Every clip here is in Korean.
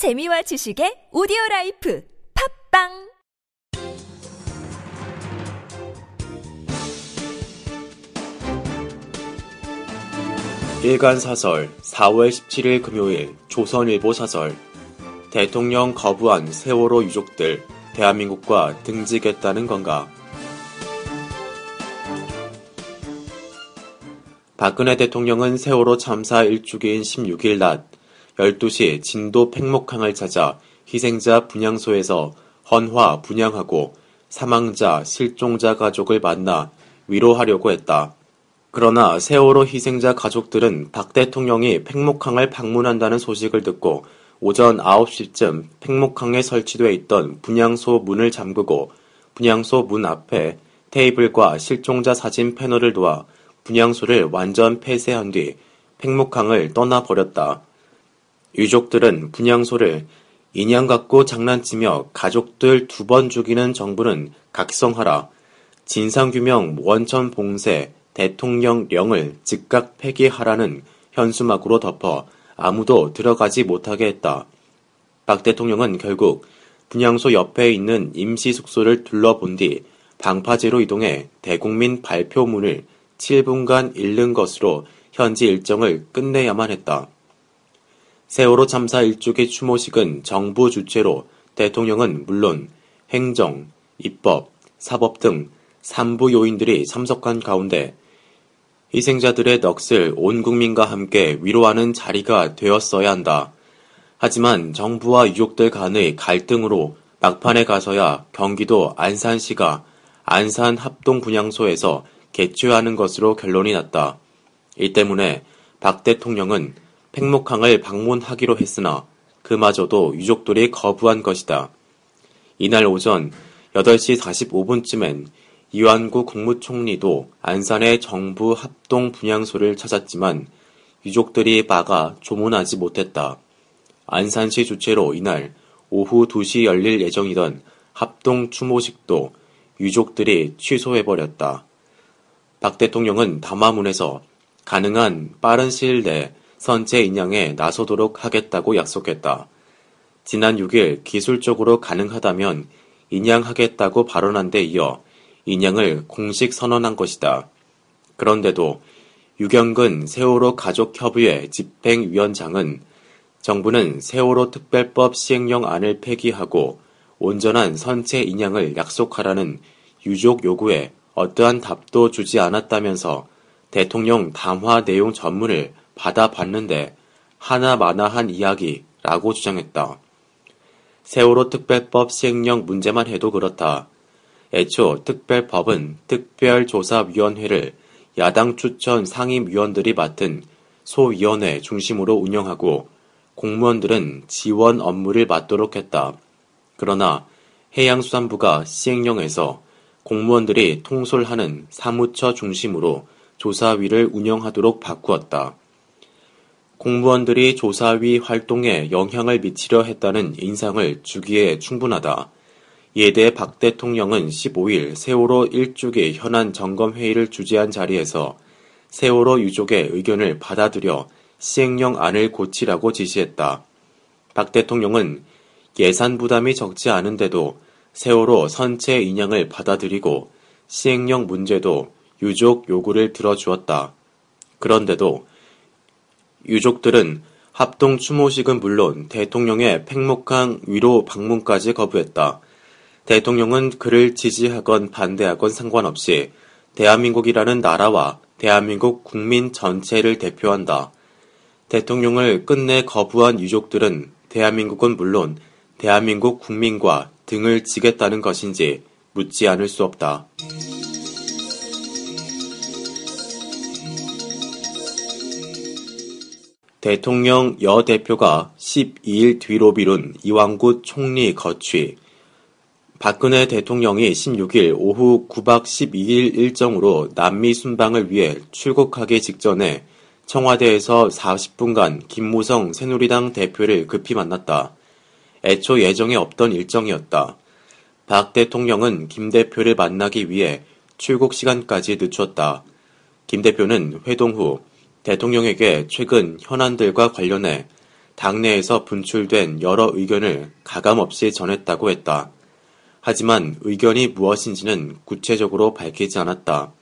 재미와 지식의 오디오 라이프 팟빵 일간 사설 4월 17일 금요일 조선일보 사설 대통령 거부한 세월호 유족들 대한민국과 등지겠다는 건가? 박근혜 대통령은 세월호 참사 1주기인 16일 낮 12시 진도 팽목항을 찾아 희생자 분향소에서 헌화 분향하고 사망자, 실종자 가족을 만나 위로하려고 했다. 그러나 세월호 희생자 가족들은 박 대통령이 팽목항을 방문한다는 소식을 듣고 오전 9시쯤 팽목항에 설치되어 있던 분향소 문을 잠그고 분향소 문 앞에 테이블과 실종자 사진 패널을 놓아 분향소를 완전 폐쇄한 뒤 팽목항을 떠나버렸다. 유족들은 분향소를 인양 갖고 장난치며 가족들 두 번 죽이는 정부는 각성하라. 진상규명 원천 봉쇄 대통령령을 즉각 폐기하라는 현수막으로 덮어 아무도 들어가지 못하게 했다. 박 대통령은 결국 분향소 옆에 있는 임시 숙소를 둘러본 뒤 방파제로 이동해 대국민 발표문을 7분간 읽는 것으로 현지 일정을 끝내야만 했다. 세월호 참사 일주기 추모식은 정부 주최로 대통령은 물론 행정, 입법, 사법 등 3부 요인들이 참석한 가운데 희생자들의 넋을 온 국민과 함께 위로하는 자리가 되었어야 한다. 하지만 정부와 유족들 간의 갈등으로 막판에 가서야 경기도 안산시가 안산 합동분향소에서 개최하는 것으로 결론이 났다. 이 때문에 박 대통령은 팽목항을 방문하기로 했으나 그마저도 유족들이 거부한 것이다. 이날 오전 8시 45분쯤엔 이완구 국무총리도 안산의 정부 합동 분향소를 찾았지만 유족들이 막아 조문하지 못했다. 안산시 주최로 이날 오후 2시 열릴 예정이던 합동 추모식도 유족들이 취소해버렸다. 박 대통령은 담화문에서 가능한 빠른 시일 내 선체 인양에 나서도록 하겠다고 약속했다. 지난 6일 기술적으로 가능하다면 인양하겠다고 발언한 데 이어 인양을 공식 선언한 것이다. 그런데도 유경근 세월호 가족협의회 집행위원장은 정부는 세월호 특별법 시행령 안을 폐기하고 온전한 선체 인양을 약속하라는 유족 요구에 어떠한 답도 주지 않았다면서 대통령 담화 내용 전문을 받아봤는데 하나마나한 이야기라고 주장했다. 세월호 특별법 시행령 문제만 해도 그렇다. 애초 특별법은 특별조사위원회를 야당 추천 상임위원들이 맡은 소위원회 중심으로 운영하고 공무원들은 지원 업무를 맡도록 했다. 그러나 해양수산부가 시행령에서 공무원들이 통솔하는 사무처 중심으로 조사위를 운영하도록 바꾸었다. 공무원들이 조사위 활동에 영향을 미치려 했다는 인상을 주기에 충분하다. 이에 대해 박 대통령은 15일 세월호 1주기 현안 점검회의를 주재한 자리에서 세월호 유족의 의견을 받아들여 시행령 안을 고치라고 지시했다. 박 대통령은 예산 부담이 적지 않은데도 세월호 선체 인양을 받아들이고 시행령 문제도 유족 요구를 들어주었다. 그런데도 유족들은 합동 추모식은 물론 대통령의 팽목항 위로 방문까지 거부했다. 대통령은 그를 지지하건 반대하건 상관없이 대한민국이라는 나라와 대한민국 국민 전체를 대표한다. 대통령을 끝내 거부한 유족들은 대한민국은 물론 대한민국 국민과 등을 지겠다는 것인지 묻지 않을 수 없다. 대통령 여 대표가 12일 뒤로 미룬 이왕구 총리 거취. 박근혜 대통령이 16일 오후 9박 12일 일정으로 남미 순방을 위해 출국하기 직전에 청와대에서 40분간 김무성 새누리당 대표를 급히 만났다. 애초 예정에 없던 일정이었다. 박 대통령은 김 대표를 만나기 위해 출국 시간까지 늦췄다. 김 대표는 회동 후 대통령에게 최근 현안들과 관련해 당내에서 분출된 여러 의견을 가감없이 전했다고 했다. 하지만 의견이 무엇인지는 구체적으로 밝히지 않았다.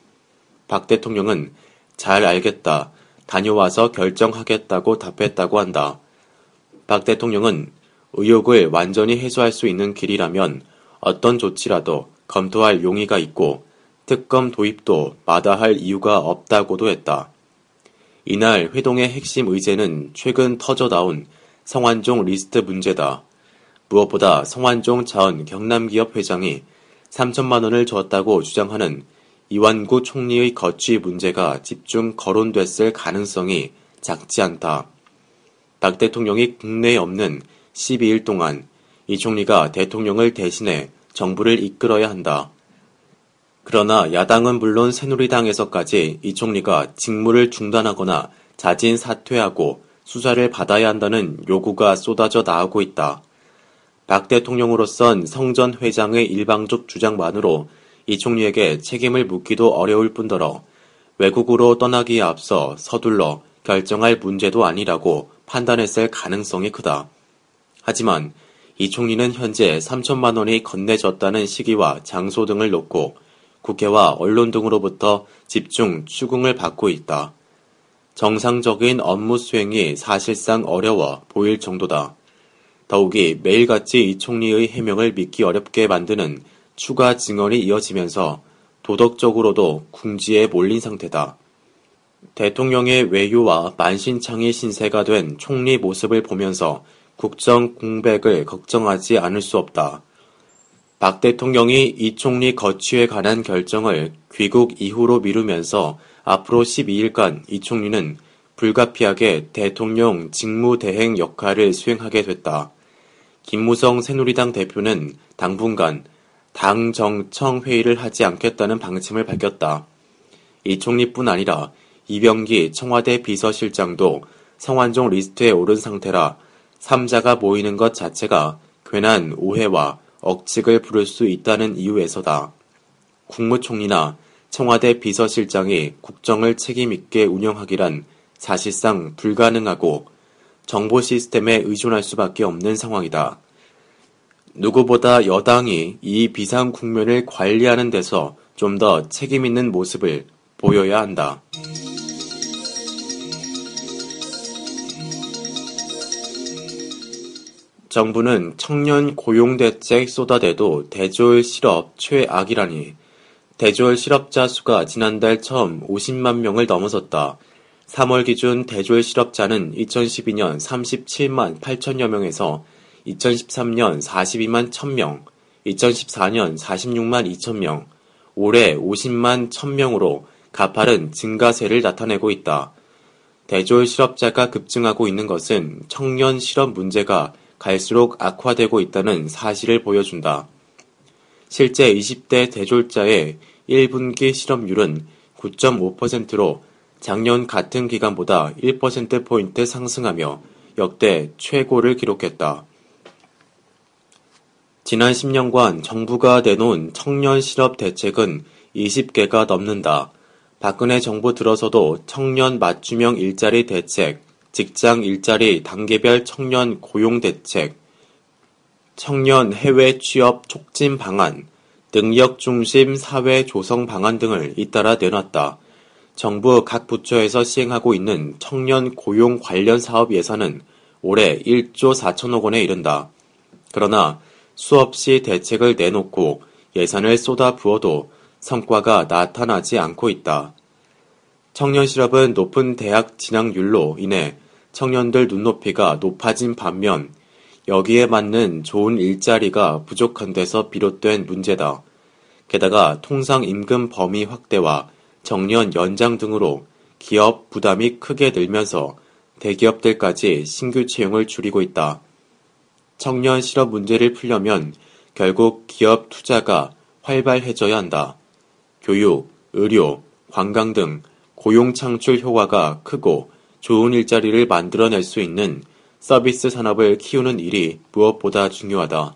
박 대통령은 잘 알겠다. 다녀와서 결정하겠다고 답했다고 한다. 박 대통령은 의혹을 완전히 해소할 수 있는 길이라면 어떤 조치라도 검토할 용의가 있고 특검 도입도 마다할 이유가 없다고도 했다. 이날 회동의 핵심 의제는 최근 터져 나온 성완종 리스트 문제다. 무엇보다 성완종 전 경남기업 회장이 3천만 원을 줬다고 주장하는 이완구 총리의 거취 문제가 집중 거론됐을 가능성이 작지 않다. 박 대통령이 국내에 없는 12일 동안 이 총리가 대통령을 대신해 정부를 이끌어야 한다. 그러나 야당은 물론 새누리당에서까지 이 총리가 직무를 중단하거나 자진 사퇴하고 수사를 받아야 한다는 요구가 쏟아져 나오고 있다. 박 대통령으로선 성전 회장의 일방적 주장만으로 이 총리에게 책임을 묻기도 어려울 뿐더러 외국으로 떠나기에 앞서 서둘러 결정할 문제도 아니라고 판단했을 가능성이 크다. 하지만 이 총리는 현재 3천만 원이 건네졌다는 시기와 장소 등을 놓고 국회와 언론 등으로부터 집중 추궁을 받고 있다. 정상적인 업무 수행이 사실상 어려워 보일 정도다. 더욱이 매일같이 이 총리의 해명을 믿기 어렵게 만드는 추가 증언이 이어지면서 도덕적으로도 궁지에 몰린 상태다. 대통령의 외유와 만신창이 신세가 된 총리 모습을 보면서 국정 공백을 걱정하지 않을 수 없다. 박 대통령이 이 총리 거취에 관한 결정을 귀국 이후로 미루면서 앞으로 12일간 이 총리는 불가피하게 대통령 직무대행 역할을 수행하게 됐다. 김무성 새누리당 대표는 당분간 당 정청 회의를 하지 않겠다는 방침을 밝혔다. 이 총리뿐 아니라 이병기 청와대 비서실장도 성완종 리스트에 오른 상태라 3자가 모이는 것 자체가 괜한 오해와 억측을 부를 수 있다는 이유에서다. 국무총리나 청와대 비서실장이 국정을 책임있게 운영하기란 사실상 불가능하고 정보 시스템에 의존할 수밖에 없는 상황이다. 누구보다 여당이 이 비상 국면을 관리하는 데서 좀 더 책임있는 모습을 보여야 한다. 정부는 청년 고용 대책 쏟아대도 대졸 실업 최악이라니. 대졸 실업자 수가 지난달 처음 50만 명을 넘어섰다. 3월 기준 대졸 실업자는 2012년 37만 8천여 명에서 2013년 42만 1000명, 2014년 46만 2천명, 올해 50만 1000명으로 가파른 증가세를 나타내고 있다. 대졸 실업자가 급증하고 있는 것은 청년 실업 문제가 갈수록 악화되고 있다는 사실을 보여준다. 실제 20대 대졸자의 1분기 실업률은 9.5%로 작년 같은 기간보다 1%포인트 상승하며 역대 최고를 기록했다. 지난 10년간 정부가 내놓은 청년 실업 대책은 20개가 넘는다. 박근혜 정부 들어서도 청년 맞춤형 일자리 대책, 직장 일자리 단계별 청년 고용 대책, 청년 해외 취업 촉진 방안, 능력 중심 사회 조성 방안 등을 잇따라 내놨다. 정부 각 부처에서 시행하고 있는 청년 고용 관련 사업 예산은 올해 1조 4천억 원에 이른다. 그러나 수없이 대책을 내놓고 예산을 쏟아 부어도 성과가 나타나지 않고 있다. 청년 실업은 높은 대학 진학률로 인해 청년들 눈높이가 높아진 반면 여기에 맞는 좋은 일자리가 부족한 데서 비롯된 문제다. 게다가 통상 임금 범위 확대와 정년 연장 등으로 기업 부담이 크게 늘면서 대기업들까지 신규 채용을 줄이고 있다. 청년 실업 문제를 풀려면 결국 기업 투자가 활발해져야 한다. 교육, 의료, 관광 등 고용 창출 효과가 크고 좋은 일자리를 만들어낼 수 있는 서비스 산업을 키우는 일이 무엇보다 중요하다.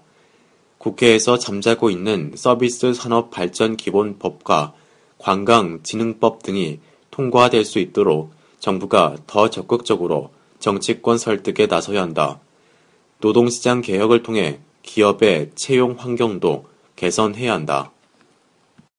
국회에서 잠자고 있는 서비스 산업 발전 기본법과 관광진흥법 등이 통과될 수 있도록 정부가 더 적극적으로 정치권 설득에 나서야 한다. 노동시장 개혁을 통해 기업의 채용 환경도 개선해야 한다.